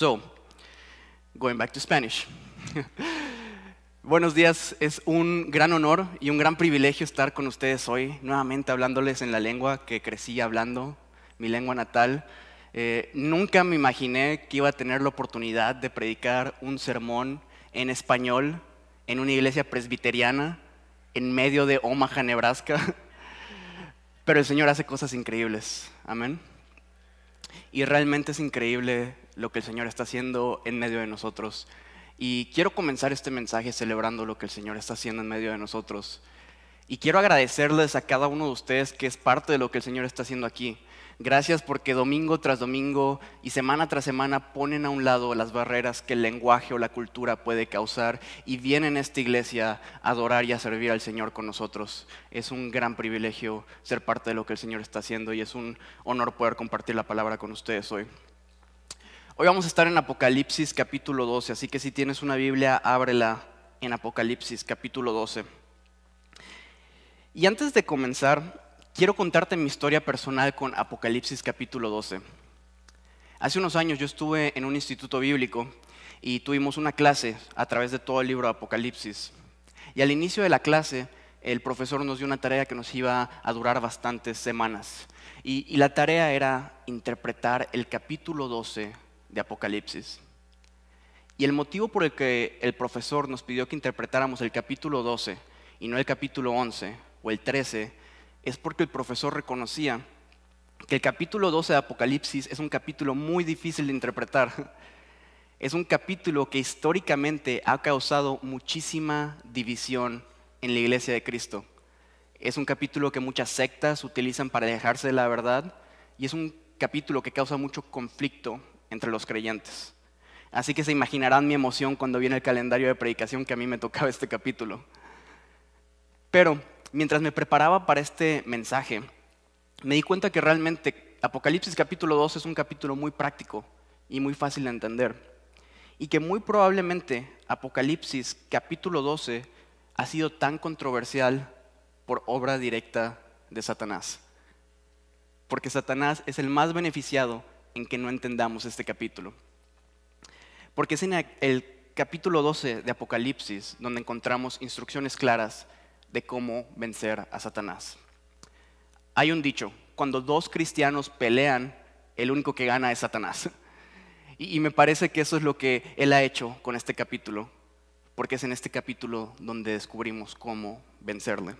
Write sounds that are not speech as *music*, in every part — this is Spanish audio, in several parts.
So, going back to Spanish. *laughs* Buenos días, es un gran honor y un gran privilegio estar con ustedes hoy, nuevamente hablándoles en la lengua que crecí hablando, mi lengua natal. Eh, nunca me imaginé que iba a tener la oportunidad de predicar un sermón en español en una iglesia presbiteriana en medio de Omaha, Nebraska. *laughs* Pero el Señor hace cosas increíbles. Amén. Y realmente es increíble lo que el Señor está haciendo en medio de nosotros. Y quiero comenzar este mensaje celebrando lo que el Señor está haciendo en medio de nosotros. Y quiero agradecerles a cada uno de ustedes que es parte de lo que el Señor está haciendo aquí. Gracias porque domingo tras domingo y semana tras semana ponen a un lado las barreras que el lenguaje o la cultura puede causar y vienen a esta iglesia a adorar y a servir al Señor con nosotros. Es un gran privilegio ser parte de lo que el Señor está haciendo y es un honor poder compartir la palabra con ustedes hoy. Hoy vamos a estar en Apocalipsis capítulo 12, así que si tienes una Biblia, ábrela en Apocalipsis capítulo 12. Y antes de comenzar, quiero contarte mi historia personal con Apocalipsis capítulo 12. Hace unos años yo estuve en un instituto bíblico y tuvimos una clase a través de todo el libro de Apocalipsis. Y al inicio de la clase, el profesor nos dio una tarea que nos iba a durar bastantes semanas. Y, y la tarea era interpretar el capítulo 12 de Apocalipsis. Y el motivo por el que el profesor nos pidió que interpretáramos el capítulo 12 y no el capítulo 11 o el 13 es porque el profesor reconocía que el capítulo 12 de Apocalipsis es un capítulo muy difícil de interpretar. *laughs* Es un capítulo que históricamente ha causado muchísima división en la iglesia de Cristo. Es un capítulo que muchas sectas utilizan para alejarse de la verdad y es un capítulo que causa mucho conflicto entre los creyentes. Así que se imaginarán mi emoción cuando viene el calendario de predicación que a mí me tocaba este capítulo. Pero mientras me preparaba para este mensaje, me di cuenta que realmente Apocalipsis capítulo 2 es un capítulo muy práctico y muy fácil de entender. Y que muy probablemente Apocalipsis capítulo 12 ha sido tan controversial por obra directa de Satanás. Porque Satanás es el más beneficiado en que no entendamos este capítulo. Porque es en el capítulo 12 de Apocalipsis donde encontramos instrucciones claras de cómo vencer a Satanás. Hay un dicho, cuando dos cristianos pelean, el único que gana es Satanás. Y, me parece que eso es lo que él ha hecho con este capítulo, porque es en este capítulo donde descubrimos cómo vencerle.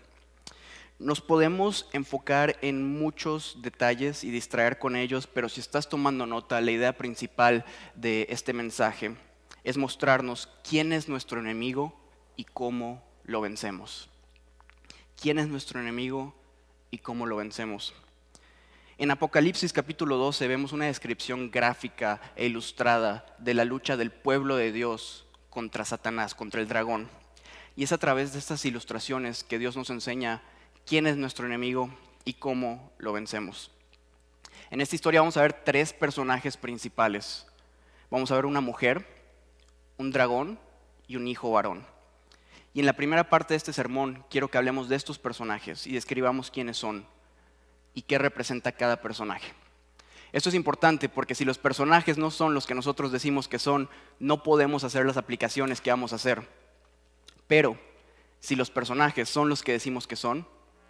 Nos podemos enfocar en muchos detalles y distraer con ellos, pero si estás tomando nota, la idea principal de este mensaje es mostrarnos quién es nuestro enemigo y cómo lo vencemos. ¿Quién es nuestro enemigo y cómo lo vencemos? En Apocalipsis capítulo 12 vemos una descripción gráfica e ilustrada de la lucha del pueblo de Dios contra Satanás, contra el dragón. Y es a través de estas ilustraciones que Dios nos enseña quién es nuestro enemigo y cómo lo vencemos. En esta historia vamos a ver tres personajes principales. Vamos a ver una mujer, un dragón y un hijo varón. Y en la primera parte de este sermón quiero que hablemos de estos personajes y describamos quiénes son y qué representa cada personaje. Esto es importante porque si los personajes no son los que nosotros decimos que son, no podemos hacer las aplicaciones que vamos a hacer. Pero si los personajes son los que decimos que son,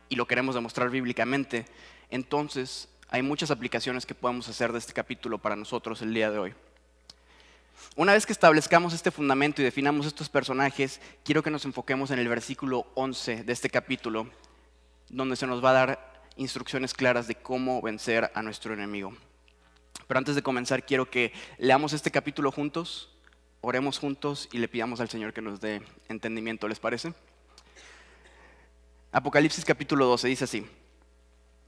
y lo queremos demostrar bíblicamente, entonces hay muchas aplicaciones que podemos hacer de este capítulo para nosotros el día de hoy. Una vez que establezcamos este fundamento y definamos estos personajes, quiero que nos enfoquemos en el versículo 11 de este capítulo, donde se nos va a dar instrucciones claras de cómo vencer a nuestro enemigo. Pero antes de comenzar, quiero que leamos este capítulo juntos, oremos juntos y le pidamos al Señor que nos dé entendimiento, ¿les parece? Apocalipsis capítulo 12 dice así,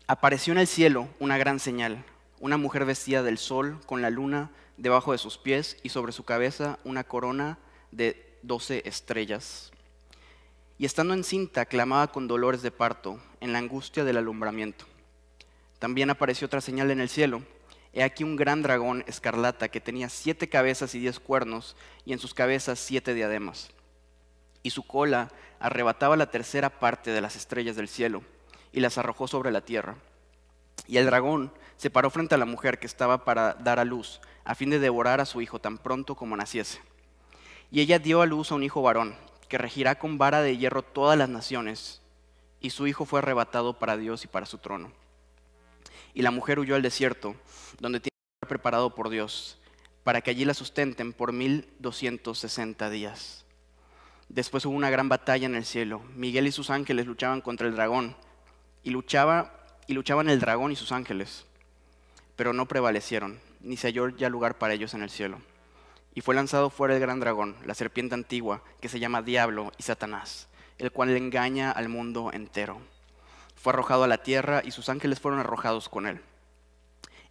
apareció en el cielo una gran señal, una mujer vestida del sol con la luna debajo de sus pies y sobre su cabeza una corona de doce estrellas. Y estando encinta clamaba con dolores de parto en la angustia del alumbramiento. También apareció otra señal en el cielo. He aquí un gran dragón escarlata que tenía siete cabezas y diez cuernos y en sus cabezas siete diademas y su cola arrebataba la tercera parte de las estrellas del cielo y las arrojó sobre la tierra. Y el dragón se paró frente a la mujer que estaba para dar a luz a fin de devorar a su hijo tan pronto como naciese. Y ella dio a luz a un hijo varón, que regirá con vara de hierro todas las naciones, y su hijo fue arrebatado para Dios y para su trono. Y la mujer huyó al desierto, donde tiene preparado por Dios, para que allí la sustenten por mil doscientos sesenta días. Después hubo una gran batalla en el cielo. Miguel y sus ángeles luchaban contra el dragón, y luchaba y luchaban el dragón y sus ángeles, pero no prevalecieron, ni se halló ya lugar para ellos en el cielo. Y fue lanzado fuera el gran dragón, la serpiente antigua, que se llama Diablo y Satanás, el cual engaña al mundo entero. Fue arrojado a la tierra y sus ángeles fueron arrojados con él.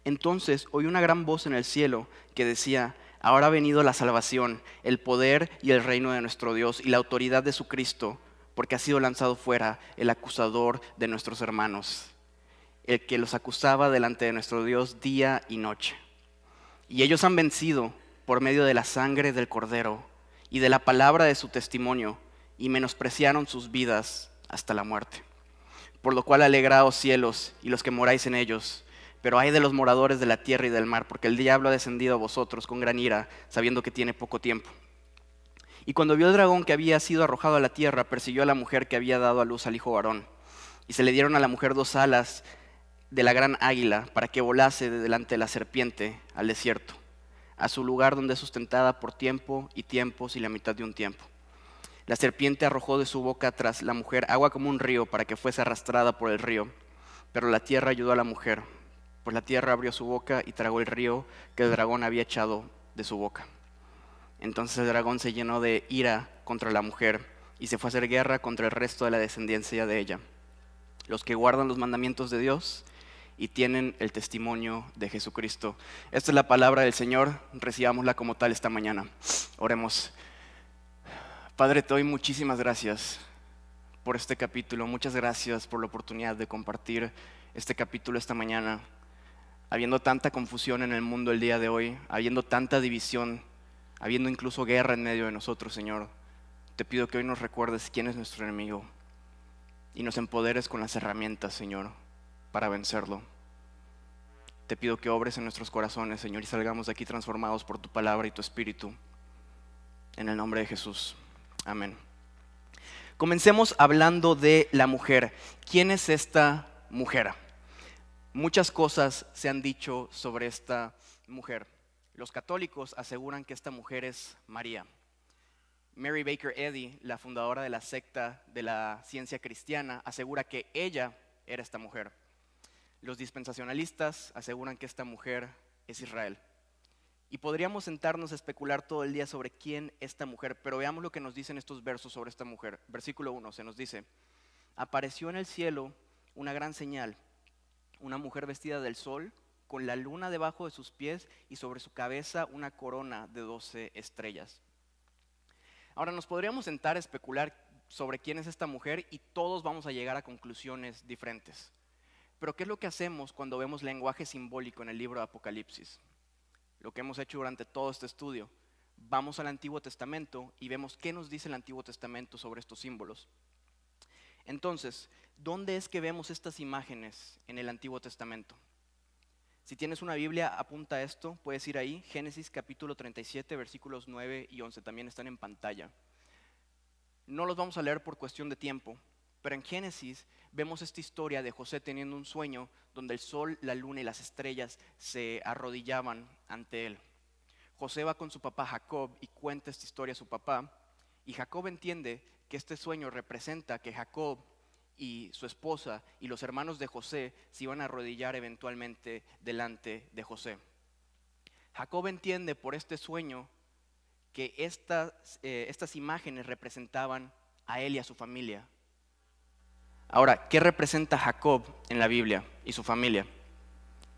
Entonces oí una gran voz en el cielo que decía, ahora ha venido la salvación, el poder y el reino de nuestro Dios y la autoridad de su Cristo, porque ha sido lanzado fuera el acusador de nuestros hermanos el que los acusaba delante de nuestro Dios día y noche. Y ellos han vencido por medio de la sangre del cordero y de la palabra de su testimonio, y menospreciaron sus vidas hasta la muerte. Por lo cual alegraos cielos y los que moráis en ellos, pero hay de los moradores de la tierra y del mar, porque el diablo ha descendido a vosotros con gran ira, sabiendo que tiene poco tiempo. Y cuando vio el dragón que había sido arrojado a la tierra, persiguió a la mujer que había dado a luz al hijo varón. Y se le dieron a la mujer dos alas de la gran águila para que volase de delante de la serpiente al desierto, a su lugar donde es sustentada por tiempo y tiempos y la mitad de un tiempo. La serpiente arrojó de su boca tras la mujer agua como un río para que fuese arrastrada por el río, pero la tierra ayudó a la mujer, pues la tierra abrió su boca y tragó el río que el dragón había echado de su boca. Entonces el dragón se llenó de ira contra la mujer y se fue a hacer guerra contra el resto de la descendencia de ella, los que guardan los mandamientos de Dios y tienen el testimonio de Jesucristo. Esta es la palabra del Señor, recibámosla como tal esta mañana. Oremos. Padre, te doy muchísimas gracias por este capítulo, muchas gracias por la oportunidad de compartir este capítulo esta mañana. Habiendo tanta confusión en el mundo el día de hoy, habiendo tanta división, habiendo incluso guerra en medio de nosotros, Señor, te pido que hoy nos recuerdes quién es nuestro enemigo y nos empoderes con las herramientas, Señor, para vencerlo. Te pido que obres en nuestros corazones, Señor, y salgamos de aquí transformados por tu palabra y tu espíritu. En el nombre de Jesús. Amén. Comencemos hablando de la mujer. ¿Quién es esta mujer? Muchas cosas se han dicho sobre esta mujer. Los católicos aseguran que esta mujer es María. Mary Baker Eddy, la fundadora de la secta de la ciencia cristiana, asegura que ella era esta mujer. Los dispensacionalistas aseguran que esta mujer es Israel. Y podríamos sentarnos a especular todo el día sobre quién esta mujer, pero veamos lo que nos dicen estos versos sobre esta mujer. Versículo 1 se nos dice, apareció en el cielo una gran señal, una mujer vestida del sol, con la luna debajo de sus pies y sobre su cabeza una corona de doce estrellas. Ahora nos podríamos sentar a especular sobre quién es esta mujer y todos vamos a llegar a conclusiones diferentes. Pero ¿qué es lo que hacemos cuando vemos lenguaje simbólico en el libro de Apocalipsis? Lo que hemos hecho durante todo este estudio. Vamos al Antiguo Testamento y vemos qué nos dice el Antiguo Testamento sobre estos símbolos. Entonces, ¿dónde es que vemos estas imágenes en el Antiguo Testamento? Si tienes una Biblia, apunta esto, puedes ir ahí, Génesis capítulo 37, versículos 9 y 11, también están en pantalla. No los vamos a leer por cuestión de tiempo, pero en Génesis vemos esta historia de José teniendo un sueño donde el sol, la luna y las estrellas se arrodillaban ante él. José va con su papá Jacob y cuenta esta historia a su papá y Jacob entiende que este sueño representa que Jacob y su esposa y los hermanos de José se iban a arrodillar eventualmente delante de José. Jacob entiende por este sueño que estas, eh, estas imágenes representaban a él y a su familia, Ahora, ¿qué representa Jacob en la Biblia y su familia?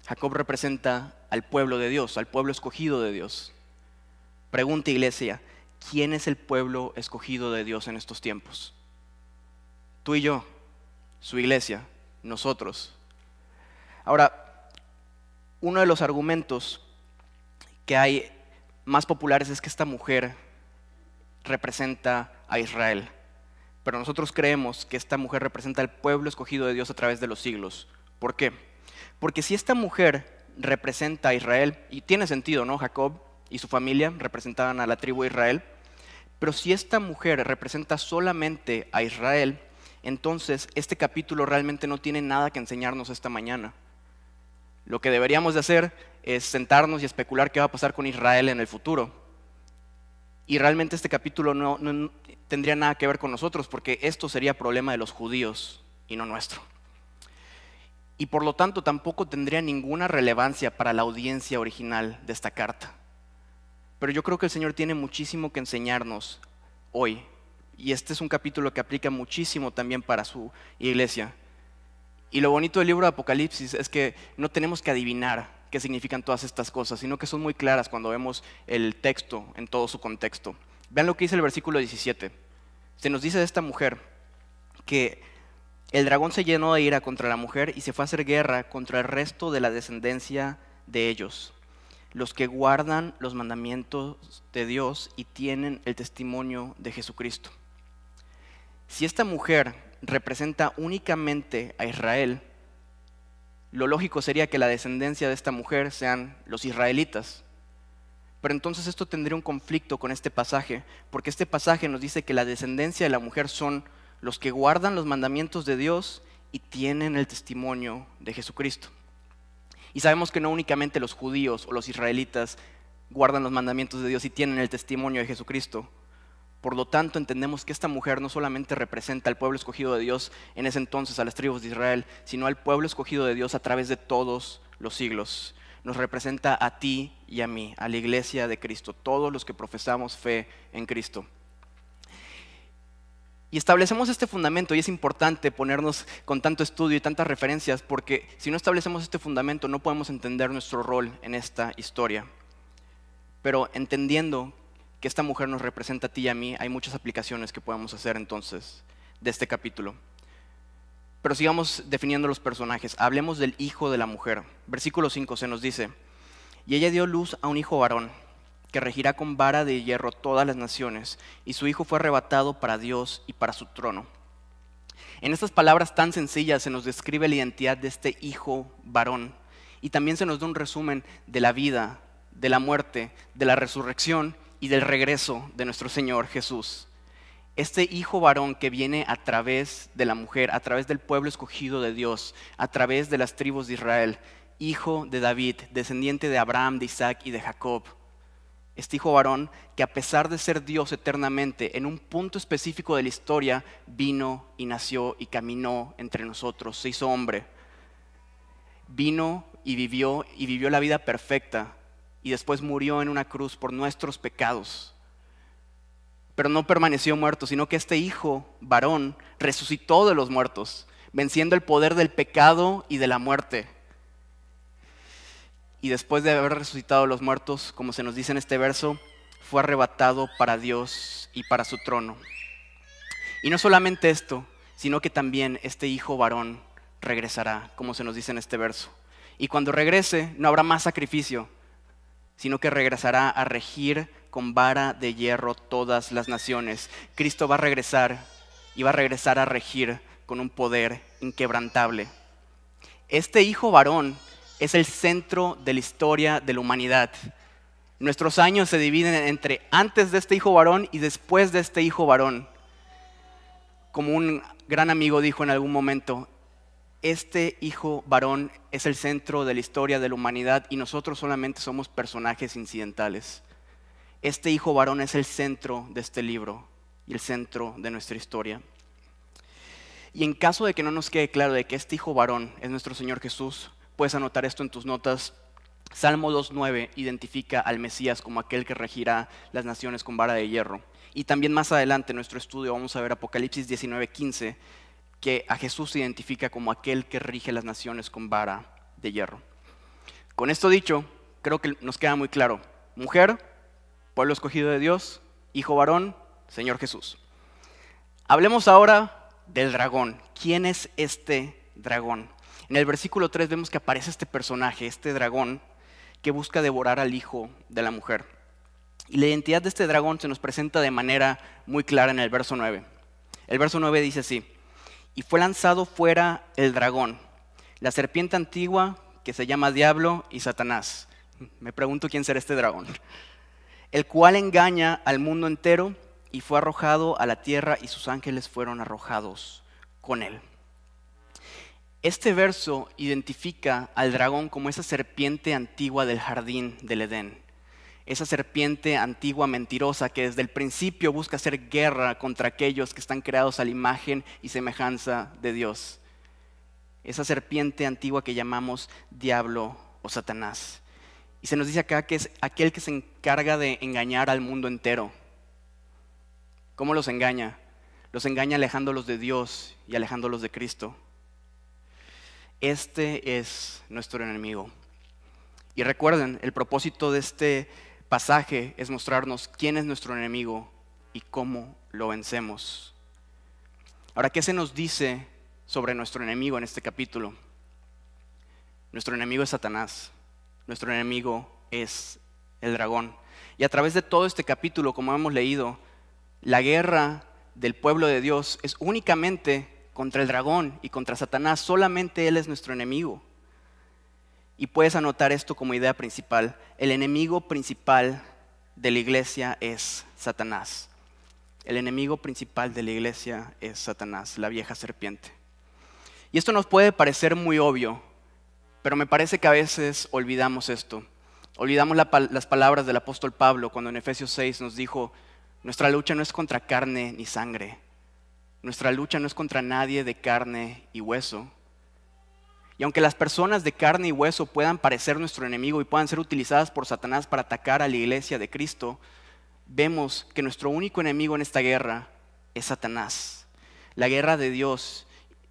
Jacob representa al pueblo de Dios, al pueblo escogido de Dios. Pregunta iglesia, ¿quién es el pueblo escogido de Dios en estos tiempos? Tú y yo, su iglesia, nosotros. Ahora, uno de los argumentos que hay más populares es que esta mujer representa a Israel. Pero nosotros creemos que esta mujer representa al pueblo escogido de Dios a través de los siglos. ¿Por qué? Porque si esta mujer representa a Israel, y tiene sentido, ¿no? Jacob y su familia representaban a la tribu de Israel, pero si esta mujer representa solamente a Israel, entonces este capítulo realmente no tiene nada que enseñarnos esta mañana. Lo que deberíamos de hacer es sentarnos y especular qué va a pasar con Israel en el futuro. Y realmente este capítulo no, no tendría nada que ver con nosotros, porque esto sería problema de los judíos y no nuestro. Y por lo tanto tampoco tendría ninguna relevancia para la audiencia original de esta carta. Pero yo creo que el Señor tiene muchísimo que enseñarnos hoy. Y este es un capítulo que aplica muchísimo también para su iglesia. Y lo bonito del libro de Apocalipsis es que no tenemos que adivinar qué significan todas estas cosas, sino que son muy claras cuando vemos el texto en todo su contexto. Vean lo que dice el versículo 17. Se nos dice de esta mujer que el dragón se llenó de ira contra la mujer y se fue a hacer guerra contra el resto de la descendencia de ellos, los que guardan los mandamientos de Dios y tienen el testimonio de Jesucristo. Si esta mujer representa únicamente a Israel, lo lógico sería que la descendencia de esta mujer sean los israelitas. Pero entonces esto tendría un conflicto con este pasaje, porque este pasaje nos dice que la descendencia de la mujer son los que guardan los mandamientos de Dios y tienen el testimonio de Jesucristo. Y sabemos que no únicamente los judíos o los israelitas guardan los mandamientos de Dios y tienen el testimonio de Jesucristo, por lo tanto, entendemos que esta mujer no solamente representa al pueblo escogido de Dios en ese entonces, a las tribus de Israel, sino al pueblo escogido de Dios a través de todos los siglos. Nos representa a ti y a mí, a la iglesia de Cristo, todos los que profesamos fe en Cristo. Y establecemos este fundamento y es importante ponernos con tanto estudio y tantas referencias porque si no establecemos este fundamento no podemos entender nuestro rol en esta historia. Pero entendiendo que esta mujer nos representa a ti y a mí, hay muchas aplicaciones que podemos hacer entonces de este capítulo. Pero sigamos definiendo los personajes. Hablemos del hijo de la mujer. Versículo 5 se nos dice, y ella dio luz a un hijo varón, que regirá con vara de hierro todas las naciones, y su hijo fue arrebatado para Dios y para su trono. En estas palabras tan sencillas se nos describe la identidad de este hijo varón, y también se nos da un resumen de la vida, de la muerte, de la resurrección y del regreso de nuestro Señor Jesús. Este hijo varón que viene a través de la mujer, a través del pueblo escogido de Dios, a través de las tribus de Israel, hijo de David, descendiente de Abraham, de Isaac y de Jacob. Este hijo varón que a pesar de ser Dios eternamente, en un punto específico de la historia, vino y nació y caminó entre nosotros, se hizo hombre. Vino y vivió y vivió la vida perfecta y después murió en una cruz por nuestros pecados. Pero no permaneció muerto, sino que este hijo varón resucitó de los muertos, venciendo el poder del pecado y de la muerte. Y después de haber resucitado los muertos, como se nos dice en este verso, fue arrebatado para Dios y para su trono. Y no solamente esto, sino que también este hijo varón regresará, como se nos dice en este verso. Y cuando regrese, no habrá más sacrificio, sino que regresará a regir con vara de hierro todas las naciones. Cristo va a regresar y va a regresar a regir con un poder inquebrantable. Este hijo varón es el centro de la historia de la humanidad. Nuestros años se dividen entre antes de este hijo varón y después de este hijo varón. Como un gran amigo dijo en algún momento, este hijo varón es el centro de la historia de la humanidad y nosotros solamente somos personajes incidentales. Este hijo varón es el centro de este libro y el centro de nuestra historia. Y en caso de que no nos quede claro de que este hijo varón es nuestro Señor Jesús, puedes anotar esto en tus notas. Salmo 2.9 identifica al Mesías como aquel que regirá las naciones con vara de hierro. Y también más adelante en nuestro estudio vamos a ver Apocalipsis 19.15 que a Jesús se identifica como aquel que rige las naciones con vara de hierro. Con esto dicho, creo que nos queda muy claro. Mujer, pueblo escogido de Dios, hijo varón, Señor Jesús. Hablemos ahora del dragón. ¿Quién es este dragón? En el versículo 3 vemos que aparece este personaje, este dragón, que busca devorar al hijo de la mujer. Y la identidad de este dragón se nos presenta de manera muy clara en el verso 9. El verso 9 dice así, y fue lanzado fuera el dragón, la serpiente antigua que se llama Diablo y Satanás. Me pregunto quién será este dragón. El cual engaña al mundo entero y fue arrojado a la tierra y sus ángeles fueron arrojados con él. Este verso identifica al dragón como esa serpiente antigua del jardín del Edén. Esa serpiente antigua mentirosa que desde el principio busca hacer guerra contra aquellos que están creados a la imagen y semejanza de Dios. Esa serpiente antigua que llamamos diablo o Satanás. Y se nos dice acá que es aquel que se encarga de engañar al mundo entero. ¿Cómo los engaña? Los engaña alejándolos de Dios y alejándolos de Cristo. Este es nuestro enemigo. Y recuerden, el propósito de este pasaje es mostrarnos quién es nuestro enemigo y cómo lo vencemos. Ahora, ¿qué se nos dice sobre nuestro enemigo en este capítulo? Nuestro enemigo es Satanás. Nuestro enemigo es el dragón. Y a través de todo este capítulo, como hemos leído, la guerra del pueblo de Dios es únicamente contra el dragón y contra Satanás. Solamente Él es nuestro enemigo. Y puedes anotar esto como idea principal. El enemigo principal de la iglesia es Satanás. El enemigo principal de la iglesia es Satanás, la vieja serpiente. Y esto nos puede parecer muy obvio, pero me parece que a veces olvidamos esto. Olvidamos las palabras del apóstol Pablo cuando en Efesios 6 nos dijo, nuestra lucha no es contra carne ni sangre, nuestra lucha no es contra nadie de carne y hueso. Y aunque las personas de carne y hueso puedan parecer nuestro enemigo y puedan ser utilizadas por Satanás para atacar a la iglesia de Cristo, vemos que nuestro único enemigo en esta guerra es Satanás. La guerra de Dios,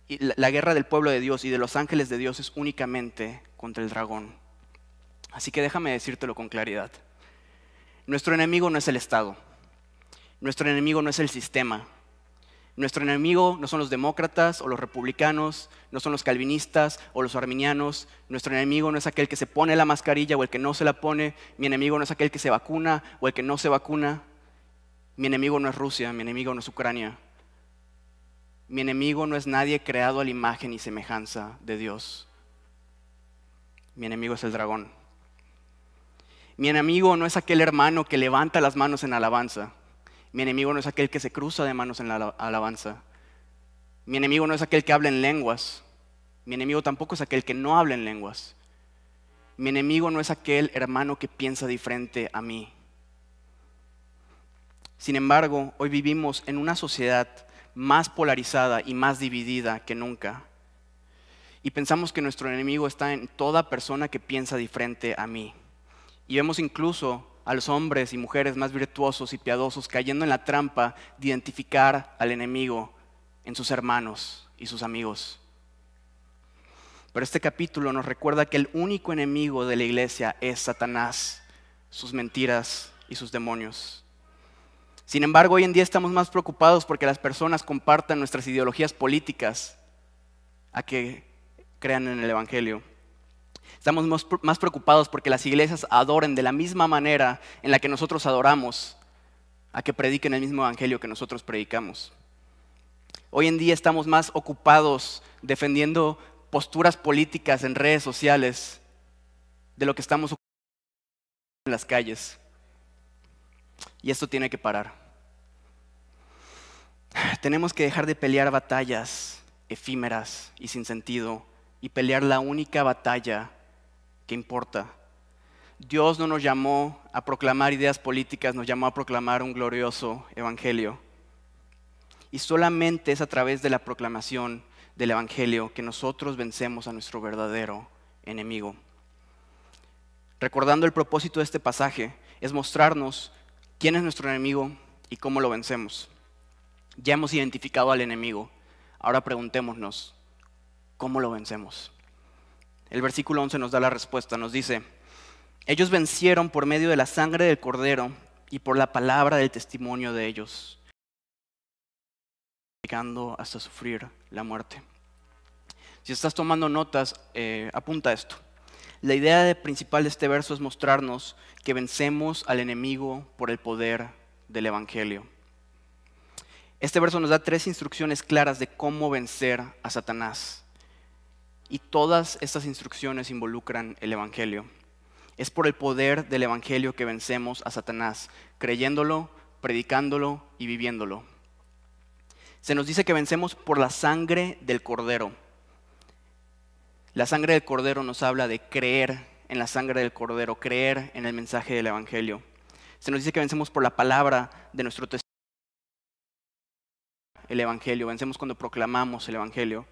la guerra del pueblo de Dios y de los ángeles de Dios es únicamente contra el dragón. Así que déjame decírtelo con claridad. Nuestro enemigo no es el Estado. Nuestro enemigo no es el sistema. Nuestro enemigo no son los demócratas o los republicanos, no son los calvinistas o los arminianos. Nuestro enemigo no es aquel que se pone la mascarilla o el que no se la pone. Mi enemigo no es aquel que se vacuna o el que no se vacuna. Mi enemigo no es Rusia, mi enemigo no es Ucrania. Mi enemigo no es nadie creado a la imagen y semejanza de Dios. Mi enemigo es el dragón. Mi enemigo no es aquel hermano que levanta las manos en alabanza. Mi enemigo no es aquel que se cruza de manos en la alabanza. Mi enemigo no es aquel que habla en lenguas. Mi enemigo tampoco es aquel que no habla en lenguas. Mi enemigo no es aquel hermano que piensa diferente a mí. Sin embargo, hoy vivimos en una sociedad más polarizada y más dividida que nunca. Y pensamos que nuestro enemigo está en toda persona que piensa diferente a mí. Y vemos incluso a los hombres y mujeres más virtuosos y piadosos cayendo en la trampa de identificar al enemigo en sus hermanos y sus amigos. Pero este capítulo nos recuerda que el único enemigo de la iglesia es Satanás, sus mentiras y sus demonios. Sin embargo, hoy en día estamos más preocupados porque las personas compartan nuestras ideologías políticas a que crean en el Evangelio. Estamos más preocupados porque las iglesias adoren de la misma manera en la que nosotros adoramos a que prediquen el mismo evangelio que nosotros predicamos. Hoy en día estamos más ocupados defendiendo posturas políticas en redes sociales de lo que estamos en las calles. Y esto tiene que parar. *sighs* Tenemos que dejar de pelear batallas efímeras y sin sentido y pelear la única batalla ¿Qué importa? Dios no nos llamó a proclamar ideas políticas, nos llamó a proclamar un glorioso evangelio. Y solamente es a través de la proclamación del evangelio que nosotros vencemos a nuestro verdadero enemigo. Recordando el propósito de este pasaje, es mostrarnos quién es nuestro enemigo y cómo lo vencemos. Ya hemos identificado al enemigo, ahora preguntémonos, ¿cómo lo vencemos? El versículo 11 nos da la respuesta, nos dice, ellos vencieron por medio de la sangre del cordero y por la palabra del testimonio de ellos, llegando hasta sufrir la muerte. Si estás tomando notas, eh, apunta esto. La idea principal de este verso es mostrarnos que vencemos al enemigo por el poder del Evangelio. Este verso nos da tres instrucciones claras de cómo vencer a Satanás. Y todas estas instrucciones involucran el Evangelio. Es por el poder del Evangelio que vencemos a Satanás, creyéndolo, predicándolo y viviéndolo. Se nos dice que vencemos por la sangre del Cordero. La sangre del Cordero nos habla de creer en la sangre del Cordero, creer en el mensaje del Evangelio. Se nos dice que vencemos por la palabra de nuestro testimonio, el Evangelio, vencemos cuando proclamamos el Evangelio.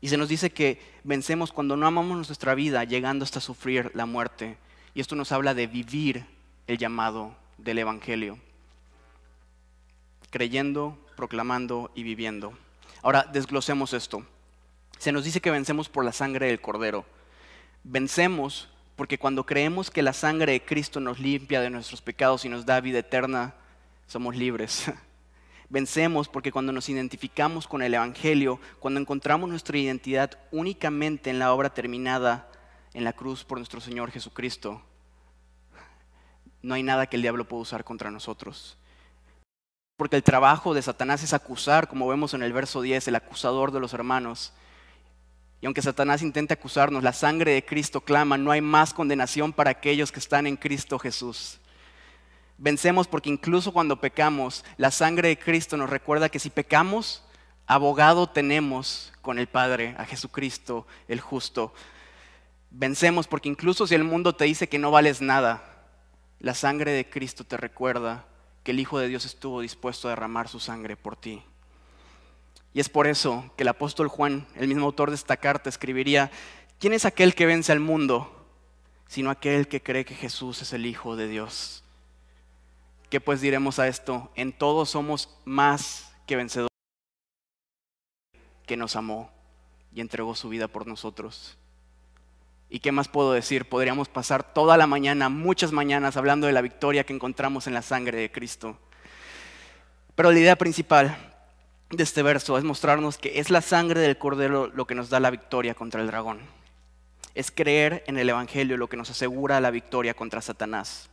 Y se nos dice que vencemos cuando no amamos nuestra vida, llegando hasta sufrir la muerte. Y esto nos habla de vivir el llamado del Evangelio, creyendo, proclamando y viviendo. Ahora, desglosemos esto. Se nos dice que vencemos por la sangre del Cordero. Vencemos porque cuando creemos que la sangre de Cristo nos limpia de nuestros pecados y nos da vida eterna, somos libres. *laughs* Vencemos porque cuando nos identificamos con el Evangelio, cuando encontramos nuestra identidad únicamente en la obra terminada en la cruz por nuestro Señor Jesucristo, no hay nada que el diablo pueda usar contra nosotros. Porque el trabajo de Satanás es acusar, como vemos en el verso 10, el acusador de los hermanos. Y aunque Satanás intente acusarnos, la sangre de Cristo clama, no hay más condenación para aquellos que están en Cristo Jesús. Vencemos porque incluso cuando pecamos, la sangre de Cristo nos recuerda que si pecamos, abogado tenemos con el Padre, a Jesucristo el justo. Vencemos porque incluso si el mundo te dice que no vales nada, la sangre de Cristo te recuerda que el Hijo de Dios estuvo dispuesto a derramar su sangre por ti. Y es por eso que el apóstol Juan, el mismo autor de esta carta, escribiría, ¿quién es aquel que vence al mundo? Sino aquel que cree que Jesús es el Hijo de Dios. ¿Qué pues diremos a esto? En todos somos más que vencedores, que nos amó y entregó su vida por nosotros. ¿Y qué más puedo decir? Podríamos pasar toda la mañana, muchas mañanas, hablando de la victoria que encontramos en la sangre de Cristo. Pero la idea principal de este verso es mostrarnos que es la sangre del cordero lo que nos da la victoria contra el dragón. Es creer en el Evangelio lo que nos asegura la victoria contra Satanás.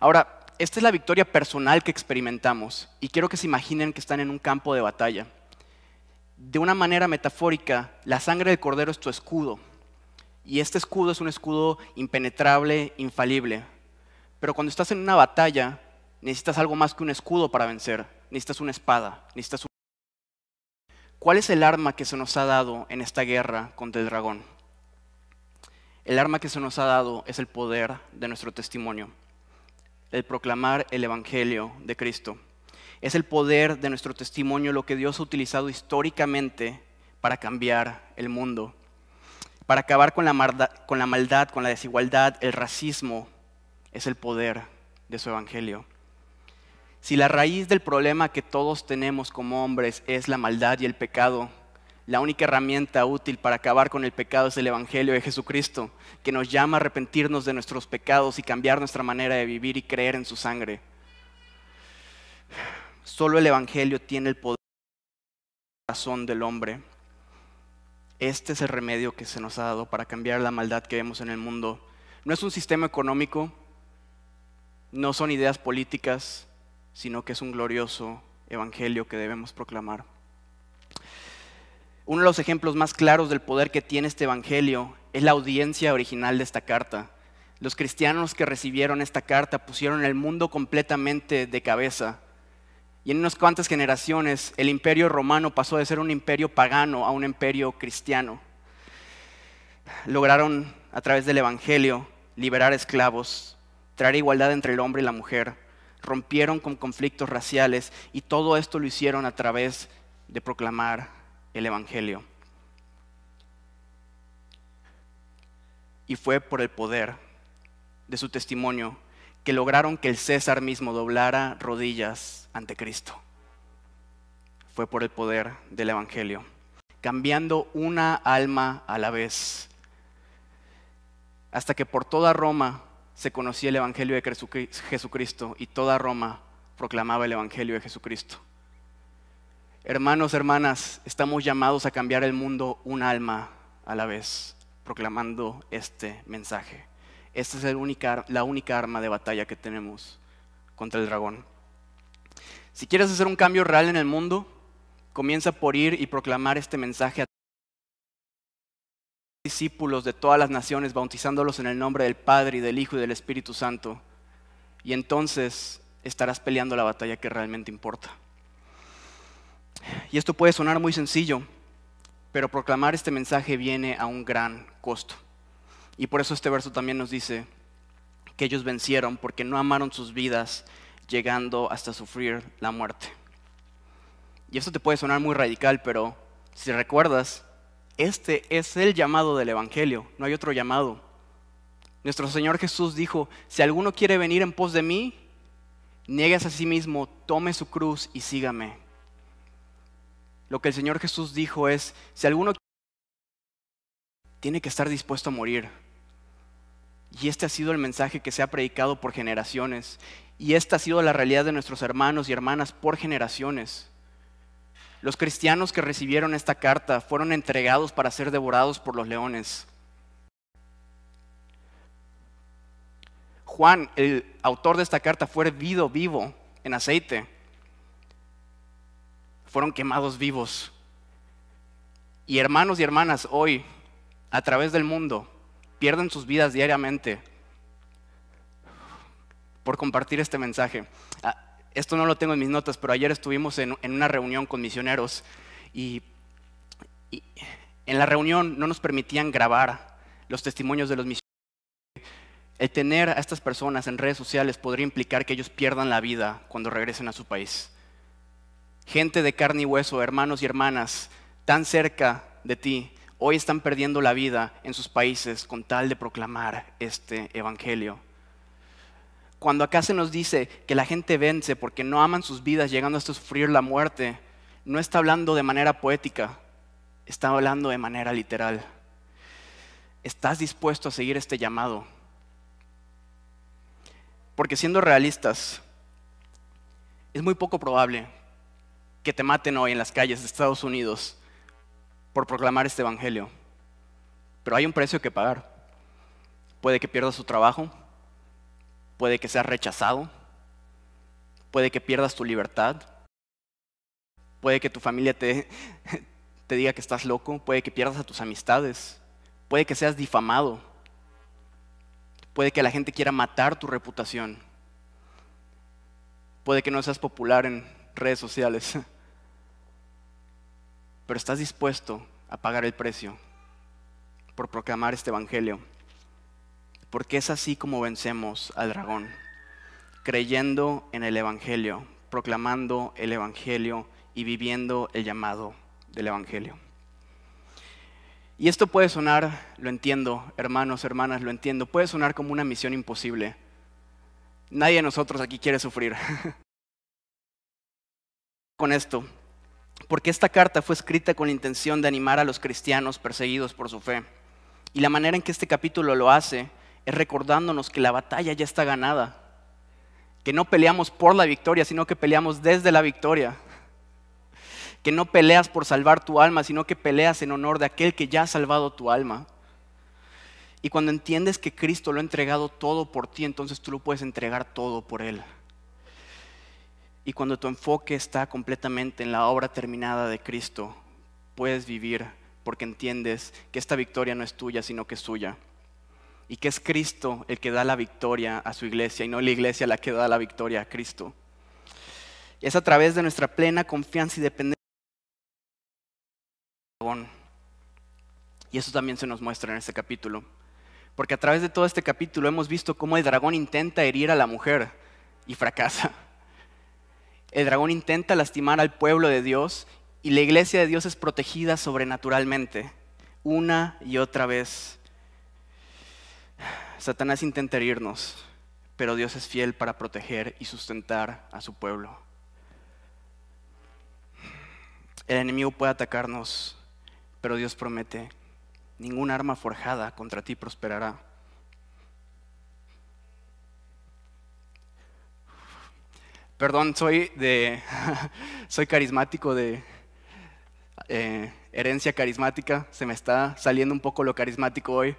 Ahora, esta es la victoria personal que experimentamos y quiero que se imaginen que están en un campo de batalla. De una manera metafórica, la sangre del cordero es tu escudo y este escudo es un escudo impenetrable, infalible. Pero cuando estás en una batalla, necesitas algo más que un escudo para vencer necesitas una espada, necesitas un... ¿Cuál es el arma que se nos ha dado en esta guerra contra el dragón? El arma que se nos ha dado es el poder de nuestro testimonio, el proclamar el Evangelio de Cristo. Es el poder de nuestro testimonio lo que Dios ha utilizado históricamente para cambiar el mundo, para acabar con la, maldad, con la, maldad, con la desigualdad, el racismo. Es el poder de su Evangelio. Si la raíz del problema que todos tenemos como hombres es la maldad y el pecado, la única herramienta útil para acabar con el pecado es el Evangelio de Jesucristo, que nos llama a arrepentirnos de nuestros pecados y cambiar nuestra manera de vivir y creer en su sangre. Solo el Evangelio tiene el poder la razón del hombre. Este es el remedio que se nos ha dado para cambiar la maldad que vemos en el mundo. No es un sistema económico, no son ideas políticas, sino que es un glorioso evangelio que debemos proclamar. Uno de los ejemplos más claros del poder que tiene este evangelio es la audiencia original de esta carta. Los cristianos que recibieron esta carta pusieron el mundo completamente de cabeza. Y en unas cuantas generaciones el imperio romano pasó de ser un imperio pagano a un imperio cristiano. Lograron a través del Evangelio liberar esclavos, traer igualdad entre el hombre y la mujer, rompieron con conflictos raciales y todo esto lo hicieron a través de proclamar el Evangelio. Y fue por el poder de su testimonio que lograron que el César mismo doblara rodillas ante Cristo. Fue por el poder del Evangelio, cambiando una alma a la vez, hasta que por toda Roma se conocía el Evangelio de Jesucristo y toda Roma proclamaba el Evangelio de Jesucristo. Hermanos, hermanas, estamos llamados a cambiar el mundo un alma a la vez, proclamando este mensaje. Esta es la única arma de batalla que tenemos contra el dragón. Si quieres hacer un cambio real en el mundo, comienza por ir y proclamar este mensaje a discípulos de todas las naciones, bautizándolos en el nombre del Padre y del Hijo y del Espíritu Santo. Y entonces estarás peleando la batalla que realmente importa. Y esto puede sonar muy sencillo, pero proclamar este mensaje viene a un gran costo. Y por eso este verso también nos dice que ellos vencieron porque no amaron sus vidas llegando hasta sufrir la muerte. Y esto te puede sonar muy radical, pero si recuerdas, este es el llamado del Evangelio, no hay otro llamado. Nuestro Señor Jesús dijo, si alguno quiere venir en pos de mí, niegues a sí mismo, tome su cruz y sígame. Lo que el Señor Jesús dijo es, si alguno tiene que estar dispuesto a morir. Y este ha sido el mensaje que se ha predicado por generaciones. Y esta ha sido la realidad de nuestros hermanos y hermanas por generaciones. Los cristianos que recibieron esta carta fueron entregados para ser devorados por los leones. Juan, el autor de esta carta, fue hervido vivo en aceite. Fueron quemados vivos. Y hermanos y hermanas, hoy, a través del mundo, pierden sus vidas diariamente por compartir este mensaje. Ah, esto no lo tengo en mis notas, pero ayer estuvimos en, una reunión con misioneros y, en la reunión no nos permitían grabar los testimonios de los misioneros. El tener a estas personas en redes sociales podría implicar que ellos pierdan la vida cuando regresen a su país. Gente de carne y hueso, hermanos y hermanas, tan cerca de ti, hoy están perdiendo la vida en sus países con tal de proclamar este Evangelio. Cuando acá se nos dice que la gente vence porque no aman sus vidas llegando hasta sufrir la muerte, no está hablando de manera poética, está hablando de manera literal. ¿Estás dispuesto a seguir este llamado? Porque siendo realistas, es muy poco probable que te maten hoy en las calles de Estados Unidos por proclamar este Evangelio. Pero hay un precio que pagar. Puede que pierdas su trabajo, puede que seas rechazado, puede que pierdas tu libertad, puede que tu familia *laughs* te diga que estás loco, puede que pierdas a tus amistades, puede que seas difamado, puede que la gente quiera matar tu reputación, puede que no seas popular en redes sociales, *laughs* pero estás dispuesto a pagar el precio por proclamar este Evangelio porque es así como vencemos al dragón, creyendo en el Evangelio, proclamando el Evangelio y viviendo el llamado del Evangelio. Y esto puede sonar, lo entiendo, hermanos, hermanas, lo entiendo, puede sonar como una misión imposible. Nadie de nosotros aquí quiere sufrir. *laughs* con esto, porque esta carta fue escrita con la intención de animar a los cristianos perseguidos por su fe. Y la manera en que este capítulo lo hace es recordándonos que la batalla ya está ganada, que no peleamos por la victoria, sino que peleamos desde la victoria, que no peleas por salvar tu alma, sino que peleas en honor de aquel que ya ha salvado tu alma. Y cuando entiendes que Cristo lo ha entregado todo por ti, entonces tú lo puedes entregar todo por Él. Y cuando tu enfoque está completamente en la obra terminada de Cristo, puedes vivir porque entiendes que esta victoria no es tuya, sino que es suya y que es Cristo el que da la victoria a su iglesia y no la iglesia la que da la victoria a Cristo. Y es a través de nuestra plena confianza y dependencia. Y eso también se nos muestra en este capítulo. Porque a través de todo este capítulo hemos visto cómo el dragón intenta herir a la mujer y fracasa. El dragón intenta lastimar al pueblo de Dios y la iglesia de Dios es protegida sobrenaturalmente, una y otra vez. Satanás intenta herirnos, pero Dios es fiel para proteger y sustentar a su pueblo. El enemigo puede atacarnos, pero Dios promete, ninguna arma forjada contra ti prosperará. Perdón, soy de *laughs* soy carismático de eh, herencia carismática, se me está saliendo un poco lo carismático hoy.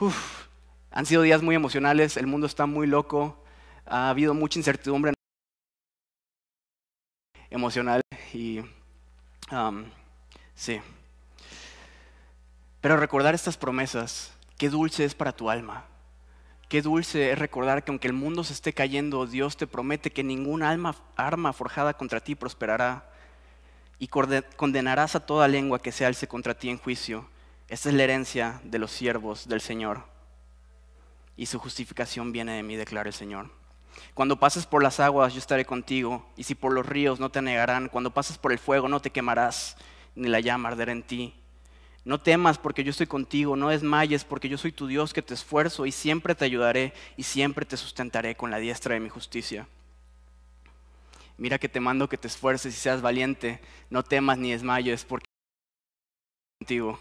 Uf, han sido días muy emocionales, el mundo está muy loco, ha habido mucha incertidumbre emocional y sí. Pero recordar estas promesas, qué dulce es para tu alma. Qué dulce es recordar que aunque el mundo se esté cayendo, Dios te promete que ninguna alma, arma forjada contra ti prosperará y condenarás a toda lengua que se alce contra ti en juicio. Esta es la herencia de los siervos del Señor. Y su justificación viene de mí, declara el Señor. Cuando pases por las aguas, yo estaré contigo, y si por los ríos no te anegarán, cuando pases por el fuego no te quemarás, ni la llama arderá en ti. No temas porque yo estoy contigo, no desmayes porque yo soy tu Dios que te esfuerzo y siempre te ayudaré y siempre te sustentaré con la diestra de mi justicia. Mira que te mando que te esfuerces y seas valiente, no temas ni desmayes porque contigo.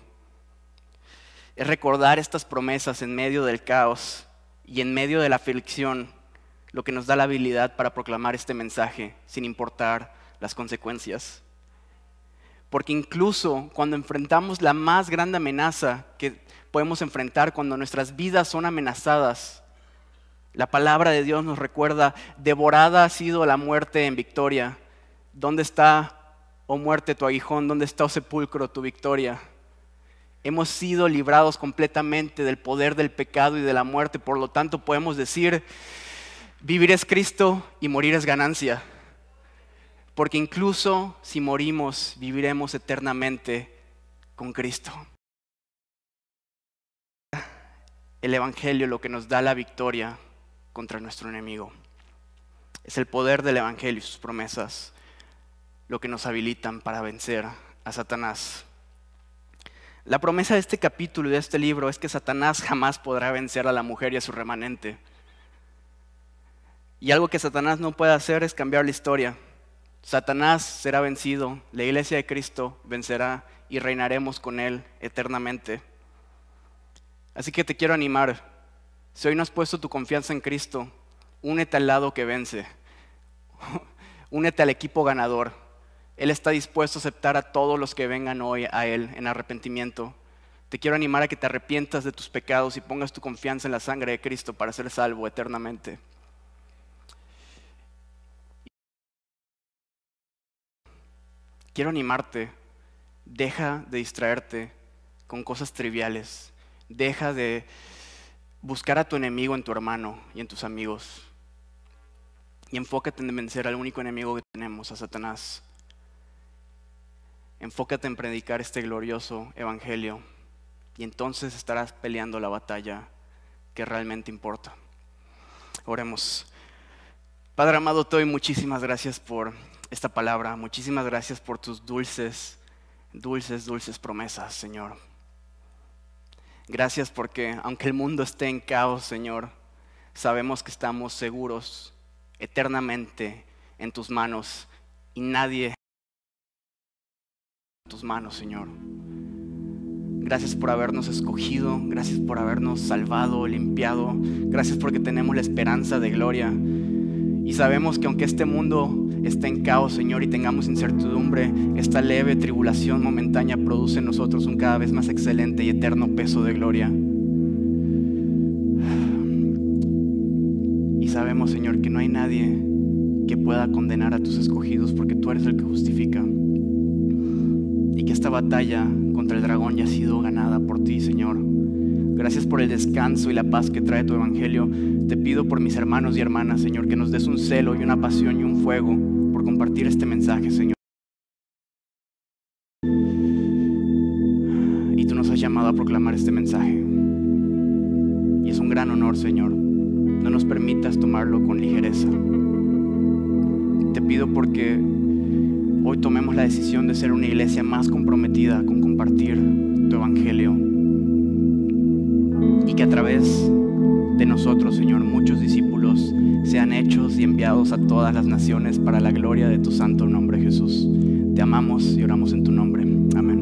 Es recordar estas promesas en medio del caos y en medio de la aflicción lo que nos da la habilidad para proclamar este mensaje sin importar las consecuencias. Porque incluso cuando enfrentamos la más grande amenaza que podemos enfrentar, cuando nuestras vidas son amenazadas, la palabra de Dios nos recuerda, devorada ha sido la muerte en victoria. ¿Dónde está, oh muerte, tu aguijón? ¿Dónde está, oh sepulcro, tu victoria? Hemos sido librados completamente del poder del pecado y de la muerte. Por lo tanto, podemos decir, vivir es Cristo y morir es ganancia. Porque incluso si morimos, viviremos eternamente con Cristo. El Evangelio lo que nos da la victoria contra nuestro enemigo. Es el poder del Evangelio y sus promesas lo que nos habilitan para vencer a Satanás. La promesa de este capítulo y de este libro es que Satanás jamás podrá vencer a la mujer y a su remanente. Y algo que Satanás no puede hacer es cambiar la historia. Satanás será vencido, la iglesia de Cristo vencerá y reinaremos con él eternamente. Así que te quiero animar si hoy no has puesto tu confianza en Cristo, únete al lado que vence. *laughs* únete al equipo ganador. Él está dispuesto a aceptar a todos los que vengan hoy a Él en arrepentimiento. Te quiero animar a que te arrepientas de tus pecados y pongas tu confianza en la sangre de Cristo para ser salvo eternamente. Quiero animarte, deja de distraerte con cosas triviales, deja de buscar a tu enemigo en tu hermano y en tus amigos. Y enfócate en vencer al único enemigo que tenemos, a Satanás. Enfócate en predicar este glorioso evangelio y entonces estarás peleando la batalla que realmente importa. Oremos. Padre amado, te doy muchísimas gracias por esta palabra. Muchísimas gracias por tus dulces, dulces, dulces promesas, Señor. Gracias porque aunque el mundo esté en caos, Señor, sabemos que estamos seguros eternamente en tus manos y nadie en tus manos, Señor. Gracias por habernos escogido, gracias por habernos salvado, limpiado, gracias porque tenemos la esperanza de gloria. Y sabemos que aunque este mundo esté en caos, Señor, y tengamos incertidumbre, esta leve tribulación momentánea produce en nosotros un cada vez más excelente y eterno peso de gloria. Y sabemos, Señor, que no hay nadie que pueda condenar a tus escogidos porque tú eres el que justifica. Y que esta batalla contra el dragón ya ha sido ganada por ti, Señor. Gracias por el descanso y la paz que trae tu evangelio. Te pido por mis hermanos y hermanas, Señor, que nos des un celo y una pasión y un fuego por compartir este mensaje, Señor. Y tú nos has llamado a proclamar este mensaje. Y es un gran honor, Señor. No nos permitas tomarlo con ligereza. Te pido porque hoy tomemos la decisión de ser una iglesia más comprometida con compartir tu evangelio que a través de nosotros, Señor, muchos discípulos sean hechos y enviados a todas las naciones para la gloria de tu santo nombre, Jesús. Te amamos y oramos en tu nombre. Amén.